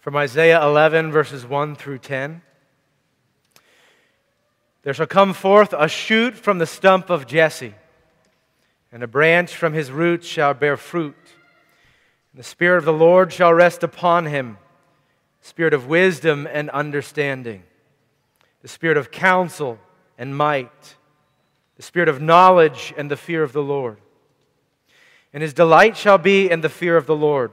from Isaiah 11, verses 1 through 10. There shall come forth a shoot from the stump of Jesse, and a branch from his roots shall bear fruit. And the Spirit of the Lord shall rest upon him spirit of wisdom and understanding, the spirit of counsel and might, the spirit of knowledge and the fear of the Lord. And his delight shall be in the fear of the Lord.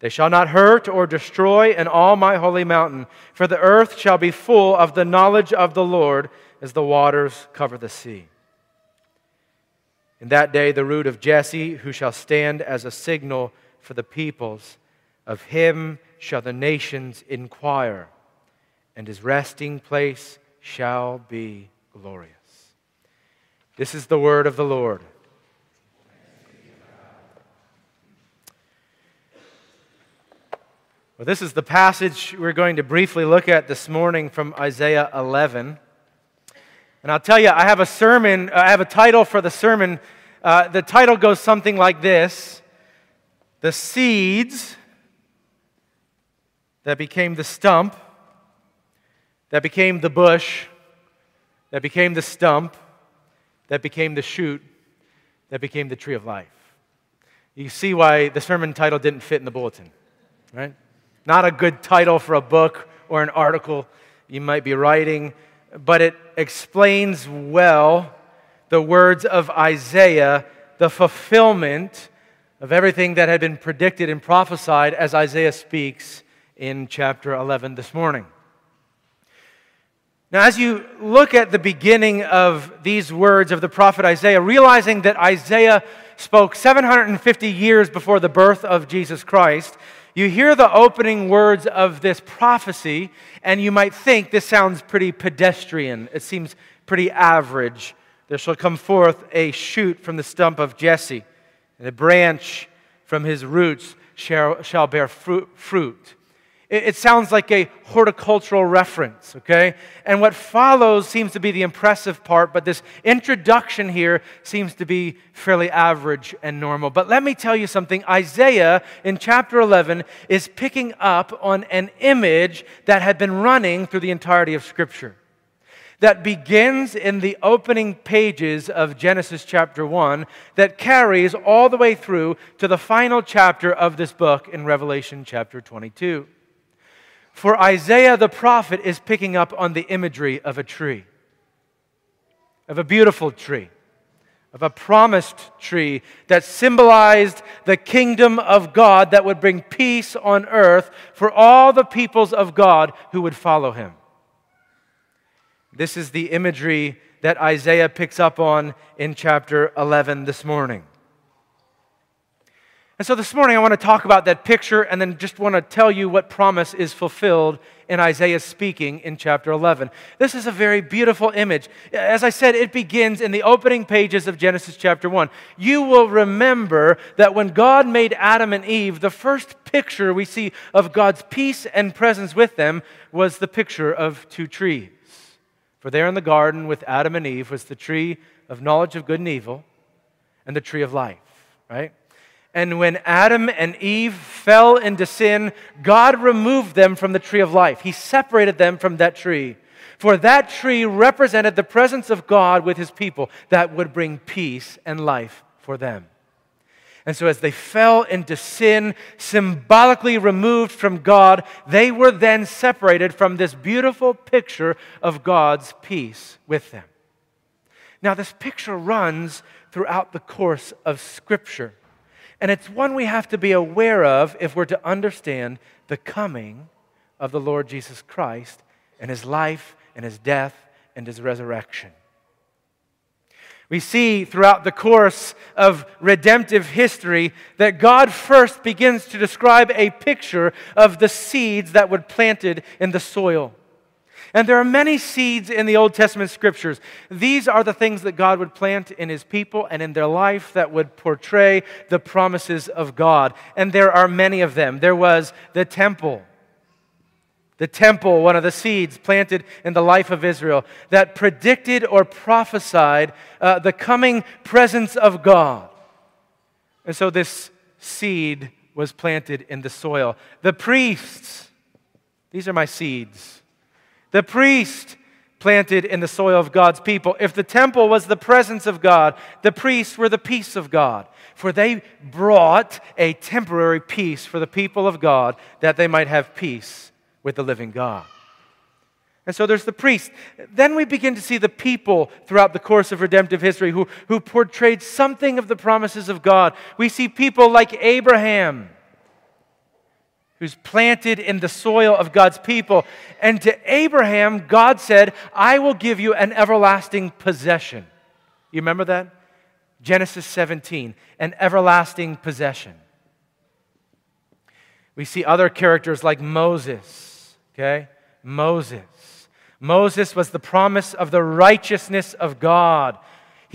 They shall not hurt or destroy in all my holy mountain, for the earth shall be full of the knowledge of the Lord as the waters cover the sea. In that day, the root of Jesse, who shall stand as a signal for the peoples, of him shall the nations inquire, and his resting place shall be glorious. This is the word of the Lord. Well, this is the passage we're going to briefly look at this morning from Isaiah 11. And I'll tell you, I have a sermon, uh, I have a title for the sermon. Uh, the title goes something like this The Seeds that became the stump, that became the bush, that became the stump, that became the shoot, that became the tree of life. You see why the sermon title didn't fit in the bulletin, right? Not a good title for a book or an article you might be writing but it explains well the words of Isaiah, the fulfillment of everything that had been predicted and prophesied as Isaiah speaks in chapter 11 this morning. Now, as you look at the beginning of these words of the prophet Isaiah, realizing that Isaiah spoke 750 years before the birth of Jesus Christ, you hear the opening words of this prophecy, and you might think this sounds pretty pedestrian. It seems pretty average. There shall come forth a shoot from the stump of Jesse, and a branch from his roots shall, shall bear fruit. fruit. It, sounds like a horticultural reference, okay? And what follows seems to be the impressive part, but this introduction here seems to be fairly average and normal. But let me tell you something Isaiah in chapter 11 is picking up on an image that had been running through the entirety of Scripture that begins in the opening pages of Genesis chapter 1 that carries all the way through to the final chapter of this book in Revelation chapter 22. For Isaiah the prophet is picking up on the imagery of a tree, of a beautiful tree, of a promised tree that symbolized the kingdom of God that would bring peace on earth for all the peoples of God who would follow him. This is the imagery that Isaiah picks up on in chapter 11 this morning. And so this morning I want to talk about that picture and then just want to tell you what promise is fulfilled in Isaiah speaking in chapter 11. This is a very beautiful image. As I said, it begins in the opening pages of Genesis chapter 1. You will remember that when God made Adam and Eve, the first picture we see of God's peace and presence with them was the picture of two trees. For there in the garden with Adam and Eve was the tree of knowledge of good and evil and the tree of life, right? And when Adam and Eve fell into sin, God removed them from the tree of life. He separated them from that tree. For that tree represented the presence of God with his people that would bring peace and life for them. And so, as they fell into sin, symbolically removed from God, they were then separated from this beautiful picture of God's peace with them. Now, this picture runs throughout the course of Scripture. And it's one we have to be aware of if we're to understand the coming of the Lord Jesus Christ and his life and his death and his resurrection. We see throughout the course of redemptive history that God first begins to describe a picture of the seeds that would planted in the soil. And there are many seeds in the Old Testament scriptures. These are the things that God would plant in his people and in their life that would portray the promises of God. And there are many of them. There was the temple. The temple, one of the seeds planted in the life of Israel, that predicted or prophesied uh, the coming presence of God. And so this seed was planted in the soil. The priests, these are my seeds. The priest planted in the soil of God's people. If the temple was the presence of God, the priests were the peace of God. For they brought a temporary peace for the people of God that they might have peace with the living God. And so there's the priest. Then we begin to see the people throughout the course of redemptive history who, who portrayed something of the promises of God. We see people like Abraham who's planted in the soil of God's people. And to Abraham, God said, I will give you an everlasting possession. You remember that? Genesis 17, an everlasting possession. We see other characters like Moses, okay? Moses. Moses was the promise of the righteousness of God.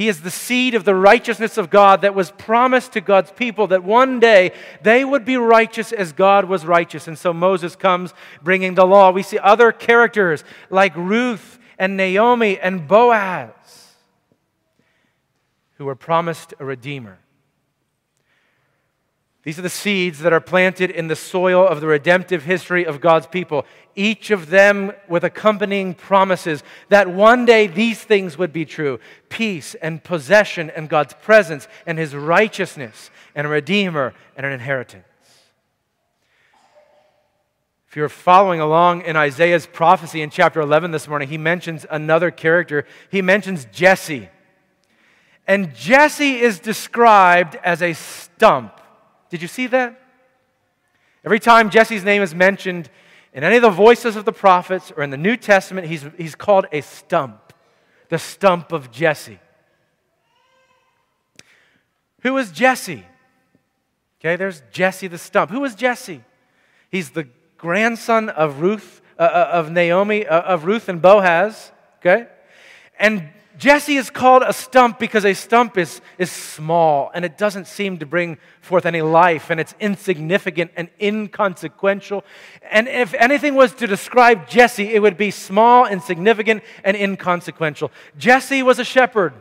He is the seed of the righteousness of God that was promised to God's people that one day they would be righteous as God was righteous. And so Moses comes bringing the law. We see other characters like Ruth and Naomi and Boaz who were promised a redeemer. These are the seeds that are planted in the soil of the redemptive history of God's people, each of them with accompanying promises that one day these things would be true peace and possession and God's presence and His righteousness and a Redeemer and an inheritance. If you're following along in Isaiah's prophecy in chapter 11 this morning, he mentions another character. He mentions Jesse. And Jesse is described as a stump did you see that? Every time Jesse's name is mentioned in any of the voices of the prophets or in the New Testament, he's, he's called a stump, the stump of Jesse. Who was Jesse? Okay, there's Jesse the stump. Who was Jesse? He's the grandson of Ruth, uh, uh of Naomi, uh, of Ruth and Boaz. Okay, and Jesse is called a stump because a stump is, is small and it doesn't seem to bring forth any life and it's insignificant and inconsequential. And if anything was to describe Jesse, it would be small, insignificant, and inconsequential. Jesse was a shepherd.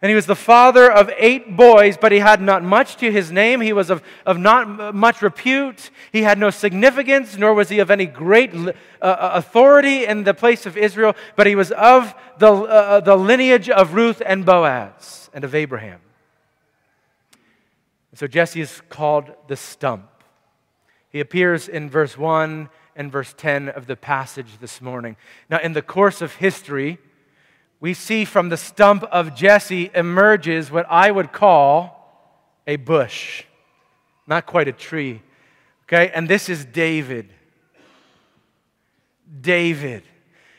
And he was the father of eight boys, but he had not much to his name. He was of, of not much repute. He had no significance, nor was he of any great uh, uh, authority in the place of Israel, but he was of the, uh, uh, the lineage of Ruth and Boaz and of Abraham. So Jesse is called the stump. He appears in verse 1 and verse 10 of the passage this morning. Now, in the course of history, we see from the stump of Jesse emerges what I would call a bush, not quite a tree. Okay, and this is David. David.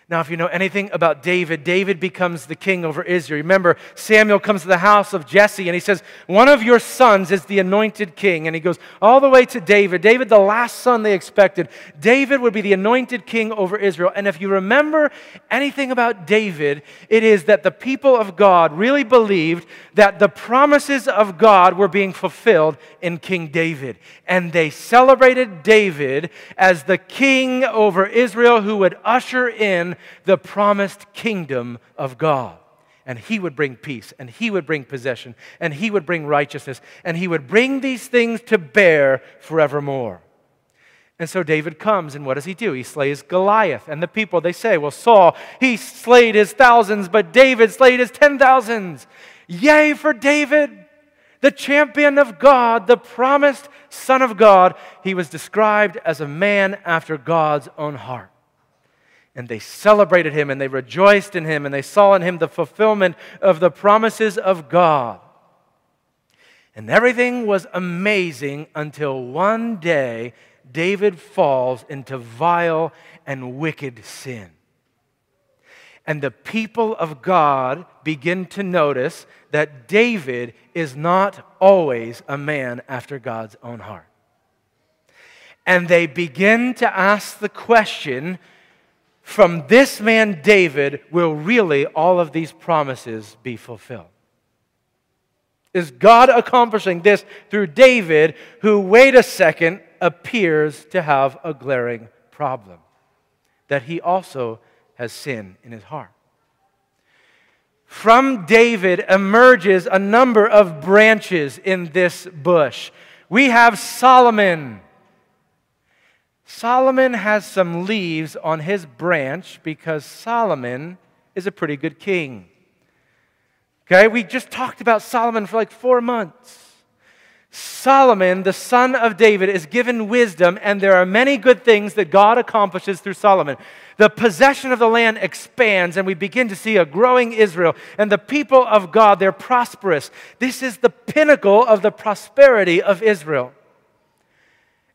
Now, if you know anything about David, David becomes the king over Israel. Remember, Samuel comes to the house of Jesse and he says, One of your sons is the anointed king. And he goes all the way to David. David, the last son they expected. David would be the anointed king over Israel. And if you remember anything about David, it is that the people of God really believed that the promises of God were being fulfilled in King David. And they celebrated David as the king over Israel who would usher in the promised kingdom of God. And he would bring peace, and he would bring possession, and he would bring righteousness, and he would bring these things to bear forevermore. And so David comes, and what does he do? He slays Goliath. And the people, they say, Well, Saul, he slayed his thousands, but David slayed his ten thousands. Yay for David! the champion of God, the promised Son of God. He was described as a man after God's own heart. And they celebrated him and they rejoiced in him and they saw in him the fulfillment of the promises of God. And everything was amazing until one day David falls into vile and wicked sin. And the people of God begin to notice that David is not always a man after God's own heart. And they begin to ask the question from this man, David, will really all of these promises be fulfilled? Is God accomplishing this through David, who, wait a second, appears to have a glaring problem? That he also has sin in his heart. From David emerges a number of branches in this bush. We have Solomon. Solomon has some leaves on his branch because Solomon is a pretty good king. Okay, we just talked about Solomon for like four months. Solomon, the son of David, is given wisdom, and there are many good things that God accomplishes through Solomon. The possession of the land expands, and we begin to see a growing Israel. And the people of God, they're prosperous. This is the pinnacle of the prosperity of Israel.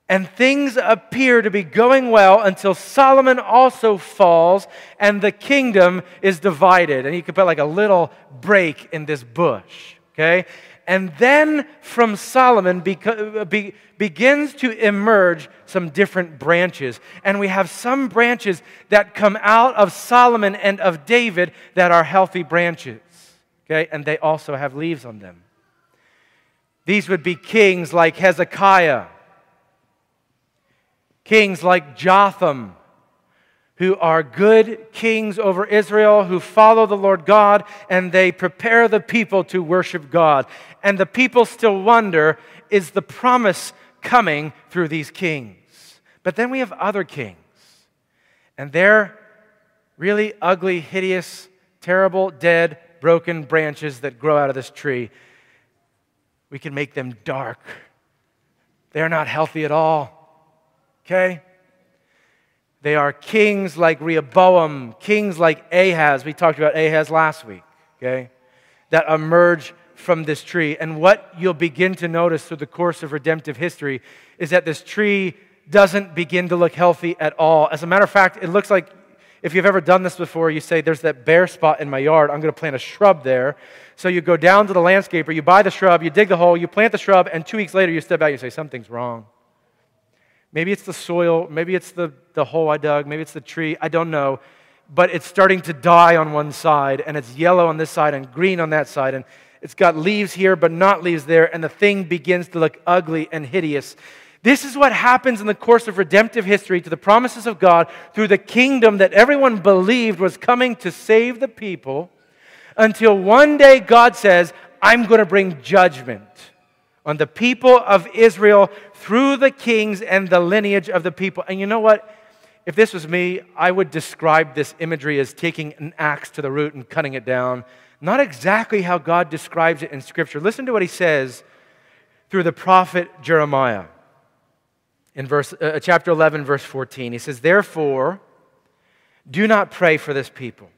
And things appear to be going well until Solomon also falls and the kingdom is divided. And you could put like a little break in this bush, okay? And then from Solomon beca- be, begins to emerge some different branches. And we have some branches that come out of Solomon and of David that are healthy branches. Okay? And they also have leaves on them. These would be kings like Hezekiah, kings like Jotham, who are good kings over Israel, who follow the Lord God, and they prepare the people to worship God. And the people still wonder is the promise coming through these kings? But then we have other kings, and they're really ugly, hideous, terrible, dead, broken branches that grow out of this tree. We can make them dark. They're not healthy at all. Okay? They are kings like Rehoboam, kings like Ahaz. We talked about Ahaz last week, okay? That emerge from this tree. And what you'll begin to notice through the course of redemptive history is that this tree doesn't begin to look healthy at all. As a matter of fact, it looks like if you've ever done this before, you say, There's that bare spot in my yard. I'm going to plant a shrub there. So you go down to the landscaper, you buy the shrub, you dig the hole, you plant the shrub, and two weeks later you step out and you say, Something's wrong. Maybe it's the soil, maybe it's the, the hole I dug, maybe it's the tree, I don't know. But it's starting to die on one side, and it's yellow on this side and green on that side, and it's got leaves here but not leaves there, and the thing begins to look ugly and hideous. This is what happens in the course of redemptive history to the promises of God through the kingdom that everyone believed was coming to save the people until one day God says, I'm going to bring judgment on the people of Israel through the kings and the lineage of the people. And you know what? If this was me, I would describe this imagery as taking an axe to the root and cutting it down. Not exactly how God describes it in Scripture. Listen to what he says through the prophet Jeremiah in verse, uh, chapter 11, verse 14. He says, Therefore, do not pray for this people.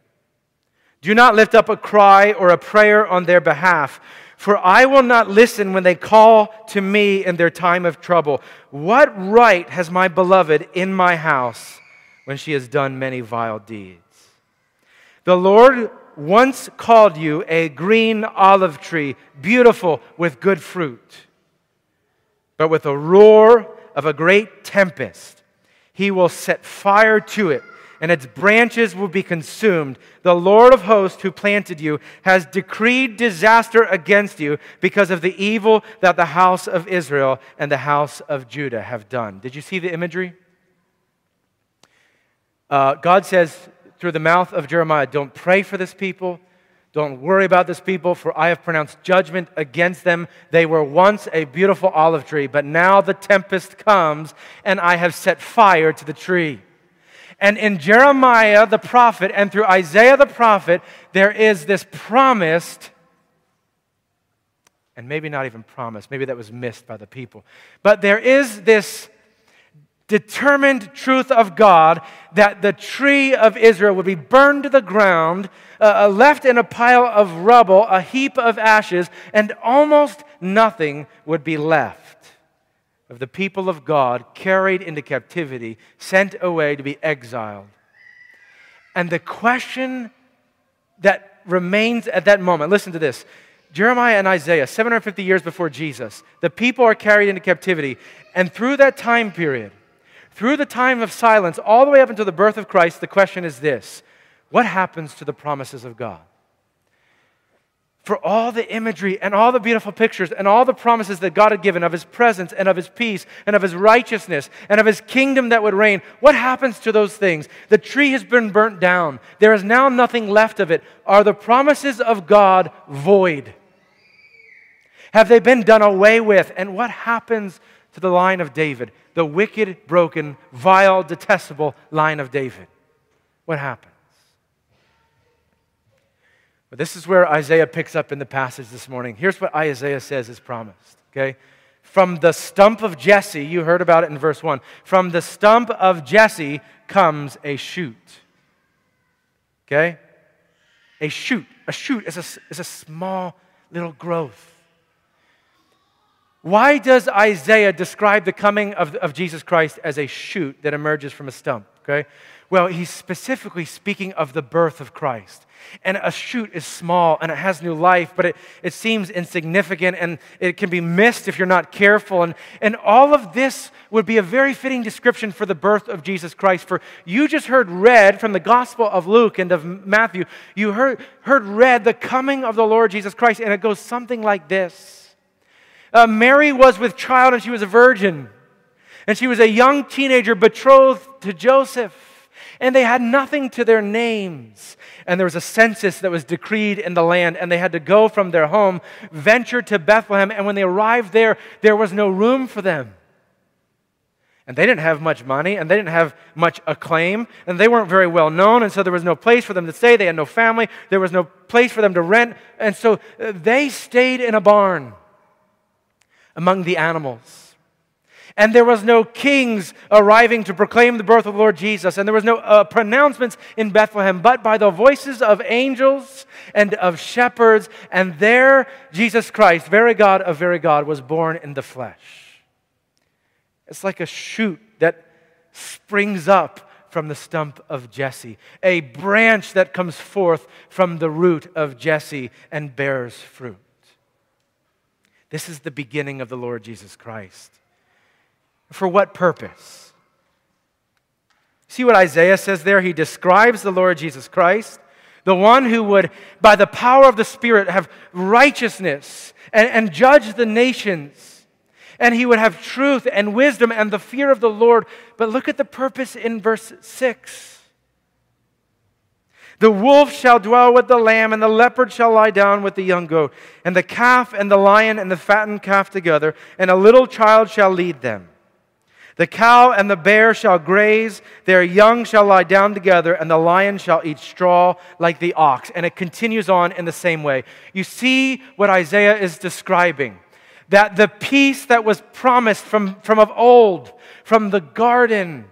Do not lift up a cry or a prayer on their behalf for I will not listen when they call to me in their time of trouble. What right has my beloved in my house when she has done many vile deeds? The Lord once called you a green olive tree, beautiful with good fruit. But with a roar of a great tempest, he will set fire to it and its branches will be consumed. The Lord of hosts, who planted you, has decreed disaster against you because of the evil that the house of Israel and the house of Judah have done. Did you see the imagery? Uh, God says through the mouth of Jeremiah, Don't pray for this people. Don't worry about this people, for I have pronounced judgment against them. They were once a beautiful olive tree, but now the tempest comes, and I have set fire to the tree. And in Jeremiah the prophet and through Isaiah the prophet, there is this promised and maybe not even promised. Maybe that was missed by the people. But there is this determined truth of God that the tree of Israel would be burned to the ground, uh, uh, left in a pile of rubble, a heap of ashes, and almost nothing would be left of the people of God carried into captivity, sent away to be exiled. And the question that remains at that moment listen to this Jeremiah and Isaiah, 750 years before Jesus, the people are carried into captivity. And through that time period, through the time of silence, all the way up until the birth of Christ, the question is this What happens to the promises of God? For all the imagery and all the beautiful pictures and all the promises that God had given of His presence and of His peace and of His righteousness and of His kingdom that would reign, what happens to those things? The tree has been burnt down. There is now nothing left of it. Are the promises of God void? Have they been done away with? And what happens to the line of David? the wicked, broken, vile, detestable line of David. What happens? But this is where Isaiah picks up in the passage this morning. Here's what Isaiah says is promised, okay? From the stump of Jesse, you heard about it in verse 1. From the stump of Jesse comes a shoot. Okay? A shoot. A shoot is a, is a small little growth. Why does Isaiah describe the coming of, of Jesus Christ as a shoot that emerges from a stump? Okay? Well, he's specifically speaking of the birth of Christ. And a shoot is small and it has new life, but it, it seems insignificant and it can be missed if you're not careful. And, and all of this would be a very fitting description for the birth of Jesus Christ. For you just heard read from the Gospel of Luke and of Matthew, you heard, heard read the coming of the Lord Jesus Christ, and it goes something like this. Uh, Mary was with child and she was a virgin. And she was a young teenager betrothed to Joseph. And they had nothing to their names. And there was a census that was decreed in the land, and they had to go from their home, venture to Bethlehem. And when they arrived there, there was no room for them. And they didn't have much money, and they didn't have much acclaim, and they weren't very well known, and so there was no place for them to stay. They had no family, there was no place for them to rent, and so uh, they stayed in a barn among the animals. And there was no kings arriving to proclaim the birth of the Lord Jesus. And there was no uh, pronouncements in Bethlehem, but by the voices of angels and of shepherds. And there, Jesus Christ, very God of very God, was born in the flesh. It's like a shoot that springs up from the stump of Jesse, a branch that comes forth from the root of Jesse and bears fruit. This is the beginning of the Lord Jesus Christ. For what purpose? See what Isaiah says there? He describes the Lord Jesus Christ, the one who would, by the power of the Spirit, have righteousness and, and judge the nations. And he would have truth and wisdom and the fear of the Lord. But look at the purpose in verse 6. The wolf shall dwell with the lamb, and the leopard shall lie down with the young goat, and the calf and the lion and the fattened calf together, and a little child shall lead them. The cow and the bear shall graze, their young shall lie down together, and the lion shall eat straw like the ox. And it continues on in the same way. You see what Isaiah is describing that the peace that was promised from, from of old, from the garden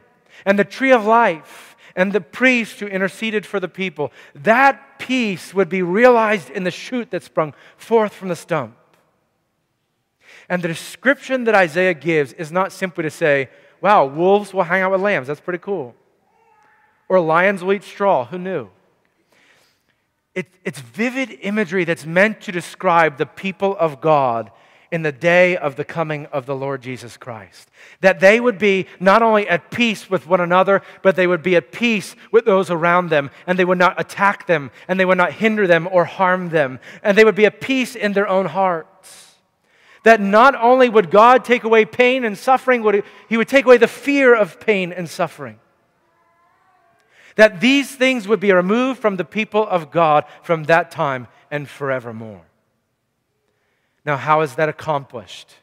and the tree of life, and the priest who interceded for the people, that peace would be realized in the shoot that sprung forth from the stump. And the description that Isaiah gives is not simply to say, wow, wolves will hang out with lambs. That's pretty cool. Or lions will eat straw. Who knew? It, it's vivid imagery that's meant to describe the people of God in the day of the coming of the Lord Jesus Christ. That they would be not only at peace with one another, but they would be at peace with those around them, and they would not attack them, and they would not hinder them or harm them, and they would be at peace in their own hearts. That not only would God take away pain and suffering, would, He would take away the fear of pain and suffering. That these things would be removed from the people of God from that time and forevermore. Now, how is that accomplished?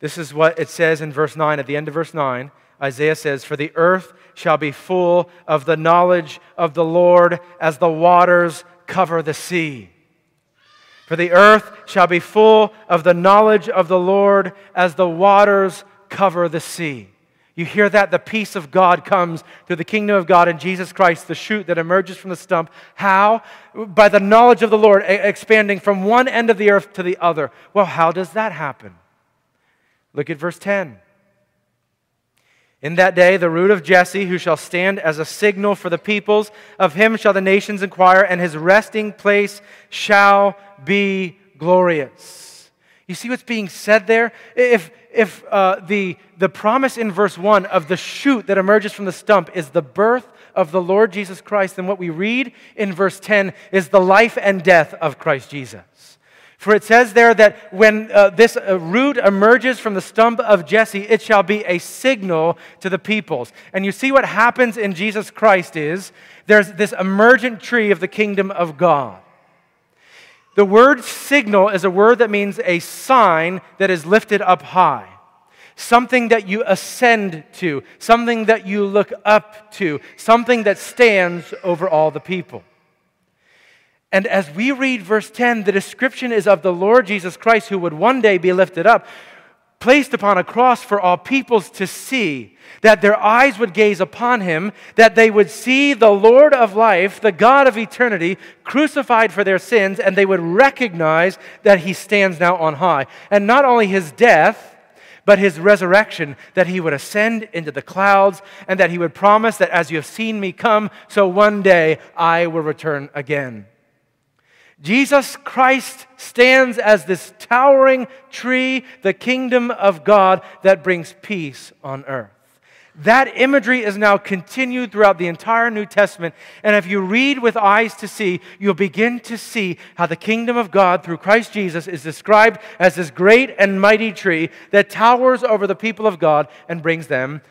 This is what it says in verse 9. At the end of verse 9, Isaiah says, For the earth shall be full of the knowledge of the Lord as the waters cover the sea. For the earth shall be full of the knowledge of the Lord as the waters cover the sea. You hear that? The peace of God comes through the kingdom of God in Jesus Christ, the shoot that emerges from the stump. How? By the knowledge of the Lord, expanding from one end of the earth to the other. Well, how does that happen? Look at verse 10. In that day, the root of Jesse, who shall stand as a signal for the peoples, of him shall the nations inquire, and his resting place shall be glorious. You see what's being said there? If, if uh, the, the promise in verse 1 of the shoot that emerges from the stump is the birth of the Lord Jesus Christ, then what we read in verse 10 is the life and death of Christ Jesus. For it says there that when uh, this uh, root emerges from the stump of Jesse, it shall be a signal to the peoples. And you see what happens in Jesus Christ is there's this emergent tree of the kingdom of God. The word signal is a word that means a sign that is lifted up high, something that you ascend to, something that you look up to, something that stands over all the people. And as we read verse 10, the description is of the Lord Jesus Christ who would one day be lifted up, placed upon a cross for all peoples to see, that their eyes would gaze upon him, that they would see the Lord of life, the God of eternity, crucified for their sins, and they would recognize that he stands now on high. And not only his death, but his resurrection, that he would ascend into the clouds, and that he would promise that as you have seen me come, so one day I will return again. Jesus Christ stands as this towering tree, the kingdom of God that brings peace on earth. That imagery is now continued throughout the entire New Testament. And if you read with eyes to see, you'll begin to see how the kingdom of God through Christ Jesus is described as this great and mighty tree that towers over the people of God and brings them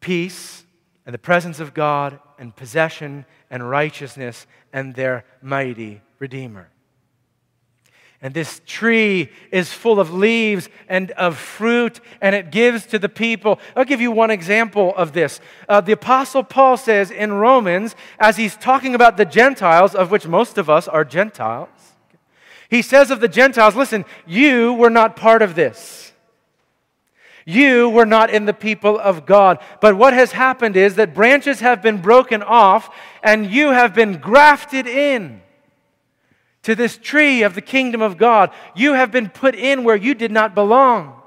peace and the presence of God and possession and righteousness and their mighty Redeemer. And this tree is full of leaves and of fruit, and it gives to the people. I'll give you one example of this. Uh, the Apostle Paul says in Romans, as he's talking about the Gentiles, of which most of us are Gentiles, he says of the Gentiles, listen, you were not part of this. You were not in the people of God. But what has happened is that branches have been broken off, and you have been grafted in to this tree of the kingdom of God. You have been put in where you did not belong.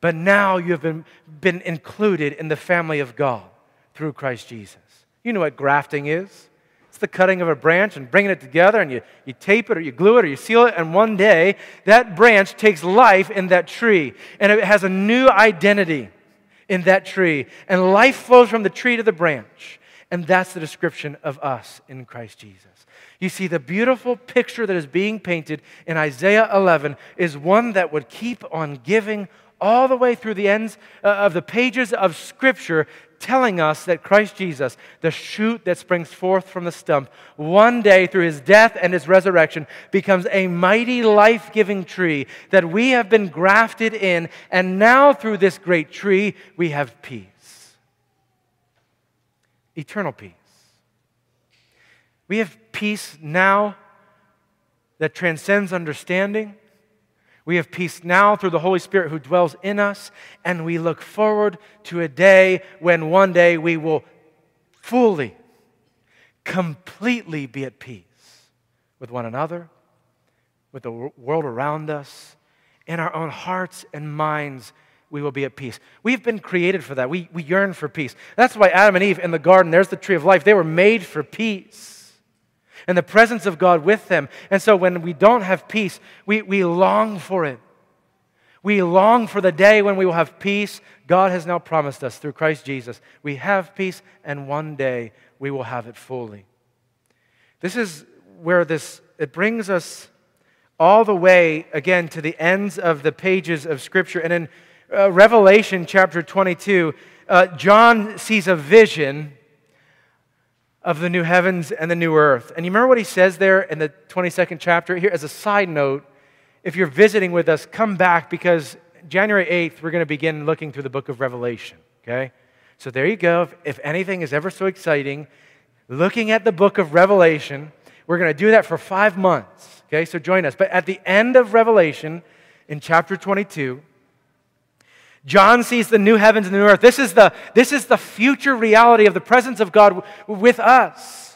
But now you have been, been included in the family of God through Christ Jesus. You know what grafting is it's the cutting of a branch and bringing it together, and you, you tape it or you glue it or you seal it, and one day that branch takes life in that tree, and it has a new identity in that tree, and life flows from the tree to the branch. And that's the description of us in Christ Jesus. You see, the beautiful picture that is being painted in Isaiah 11 is one that would keep on giving all the way through the ends uh, of the pages of Scripture, telling us that Christ Jesus, the shoot that springs forth from the stump, one day through his death and his resurrection becomes a mighty life giving tree that we have been grafted in, and now through this great tree we have peace. Eternal peace. We have peace now that transcends understanding. We have peace now through the Holy Spirit who dwells in us, and we look forward to a day when one day we will fully, completely be at peace with one another, with the world around us, in our own hearts and minds. We will be at peace. We've been created for that. We, we yearn for peace. That's why Adam and Eve in the garden, there's the tree of life. They were made for peace and the presence of God with them. And so when we don't have peace, we, we long for it. We long for the day when we will have peace. God has now promised us through Christ Jesus. We have peace, and one day we will have it fully. This is where this it brings us all the way again to the ends of the pages of Scripture. And in uh, Revelation chapter 22, uh, John sees a vision of the new heavens and the new earth. And you remember what he says there in the 22nd chapter? Here, as a side note, if you're visiting with us, come back because January 8th, we're going to begin looking through the book of Revelation, okay? So there you go. If, if anything is ever so exciting, looking at the book of Revelation, we're going to do that for five months. Okay, so join us. But at the end of Revelation, in chapter 22, John sees the new heavens and the new earth. This is the, this is the future reality of the presence of God with us.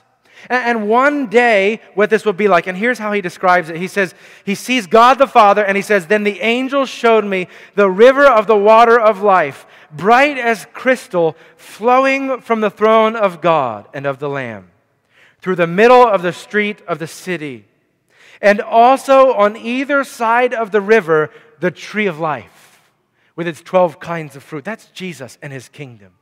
And one day, what this will be like, and here's how he describes it. He says, He sees God the Father, and he says, Then the angel showed me the river of the water of life, bright as crystal, flowing from the throne of God and of the Lamb, through the middle of the street of the city. And also on either side of the river, the tree of life, with its 12 kinds of fruit. That's Jesus and his kingdom.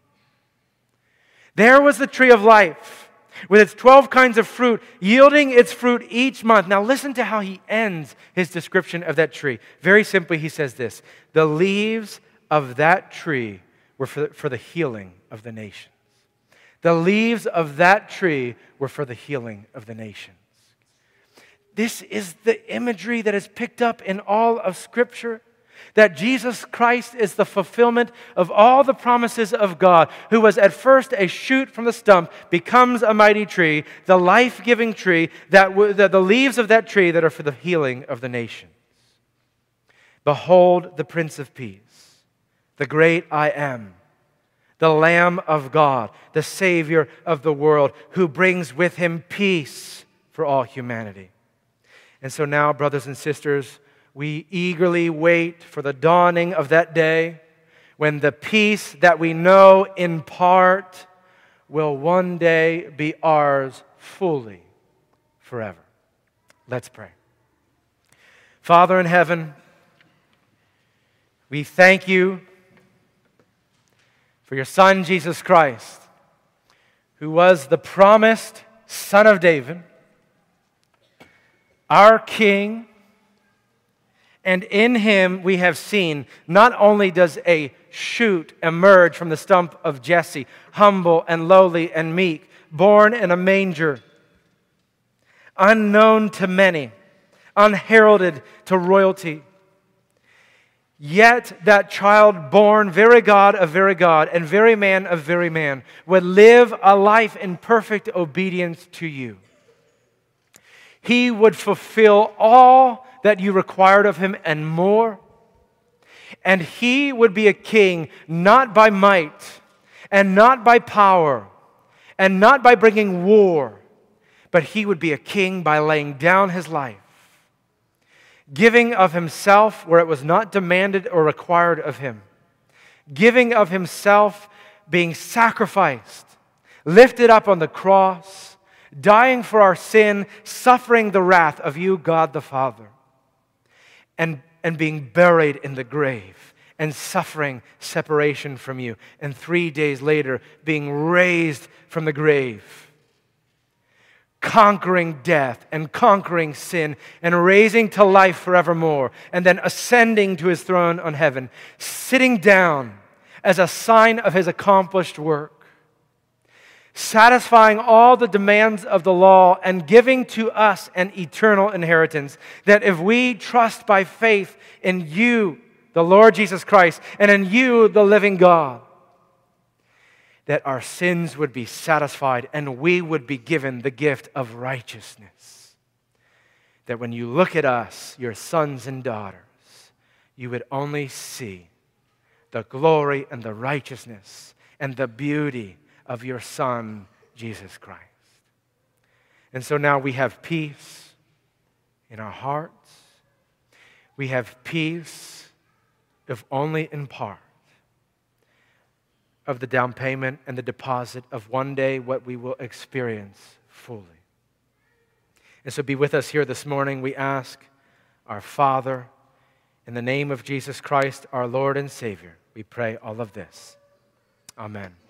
There was the tree of life with its 12 kinds of fruit, yielding its fruit each month. Now, listen to how he ends his description of that tree. Very simply, he says this The leaves of that tree were for, for the healing of the nations. The leaves of that tree were for the healing of the nations. This is the imagery that is picked up in all of Scripture that Jesus Christ is the fulfillment of all the promises of God, who was at first a shoot from the stump, becomes a mighty tree, the life giving tree, that w- the, the leaves of that tree that are for the healing of the nations. Behold the Prince of Peace, the great I am, the Lamb of God, the Savior of the world, who brings with him peace for all humanity. And so now, brothers and sisters, we eagerly wait for the dawning of that day when the peace that we know in part will one day be ours fully forever. Let's pray. Father in heaven, we thank you for your Son, Jesus Christ, who was the promised Son of David, our King and in him we have seen not only does a shoot emerge from the stump of Jesse, humble and lowly and meek, born in a manger, unknown to many, unheralded to royalty. Yet that child, born very God of very God and very man of very man, would live a life in perfect obedience to you. He would fulfill all that you required of him and more. And he would be a king not by might and not by power and not by bringing war, but he would be a king by laying down his life, giving of himself where it was not demanded or required of him, giving of himself, being sacrificed, lifted up on the cross, dying for our sin, suffering the wrath of you, God the Father and, and being buried in the grave and suffering separation from you, and three days later being raised from the grave, conquering death and conquering sin, and raising to life forevermore, and then ascending to his throne on heaven, sitting down as a sign of his accomplished work satisfying all the demands of the law and giving to us an eternal inheritance. That if we trust by faith in you, the Lord Jesus Christ, and in you, the living God, that our sins would be satisfied and we would be given the gift of righteousness. That when you look at us, your sons and daughters, you would only see the glory and the righteousness and the beauty of your Son, Jesus Christ. And so now we have peace in our hearts. We have peace, if only in part, of the down payment and the deposit of one day what we will experience fully. And so be with us here this morning, we ask, our Father, in the name of Jesus Christ, our Lord and Savior, we pray all of this. Amen.